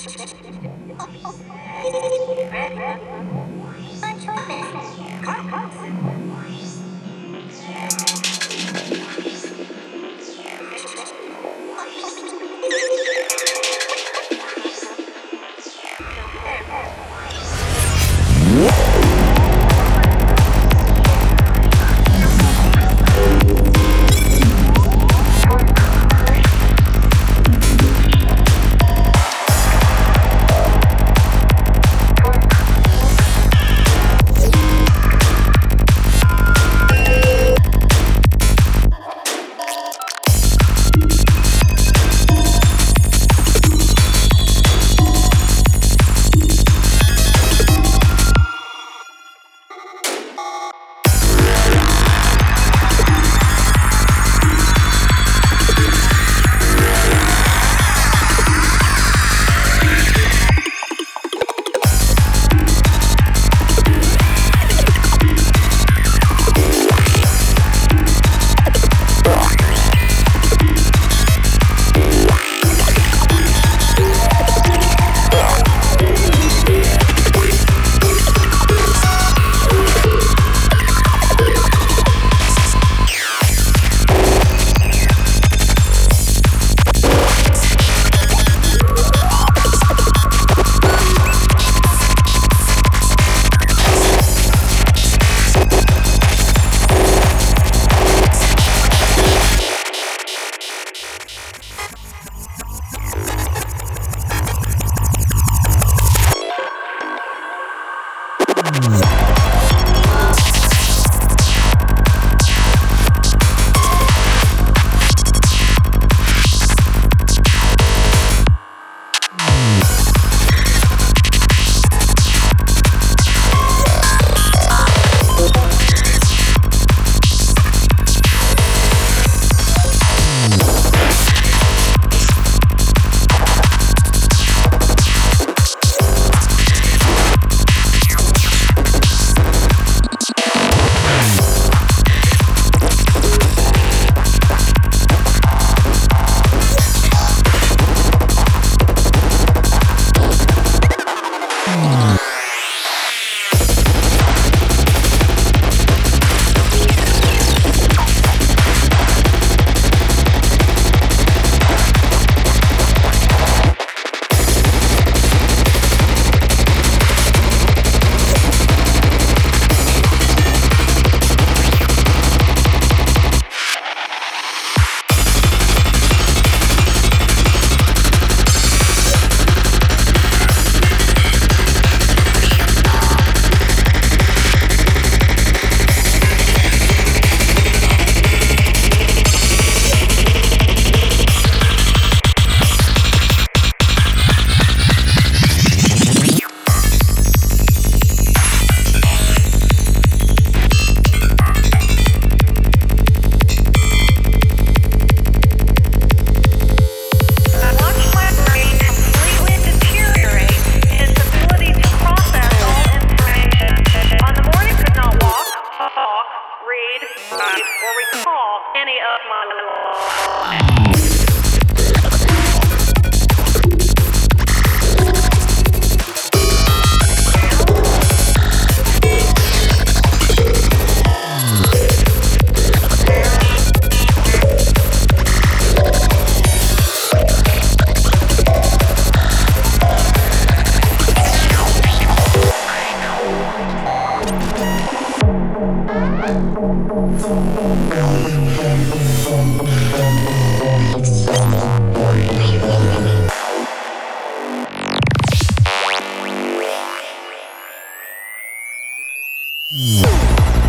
A trumpet. Yeah.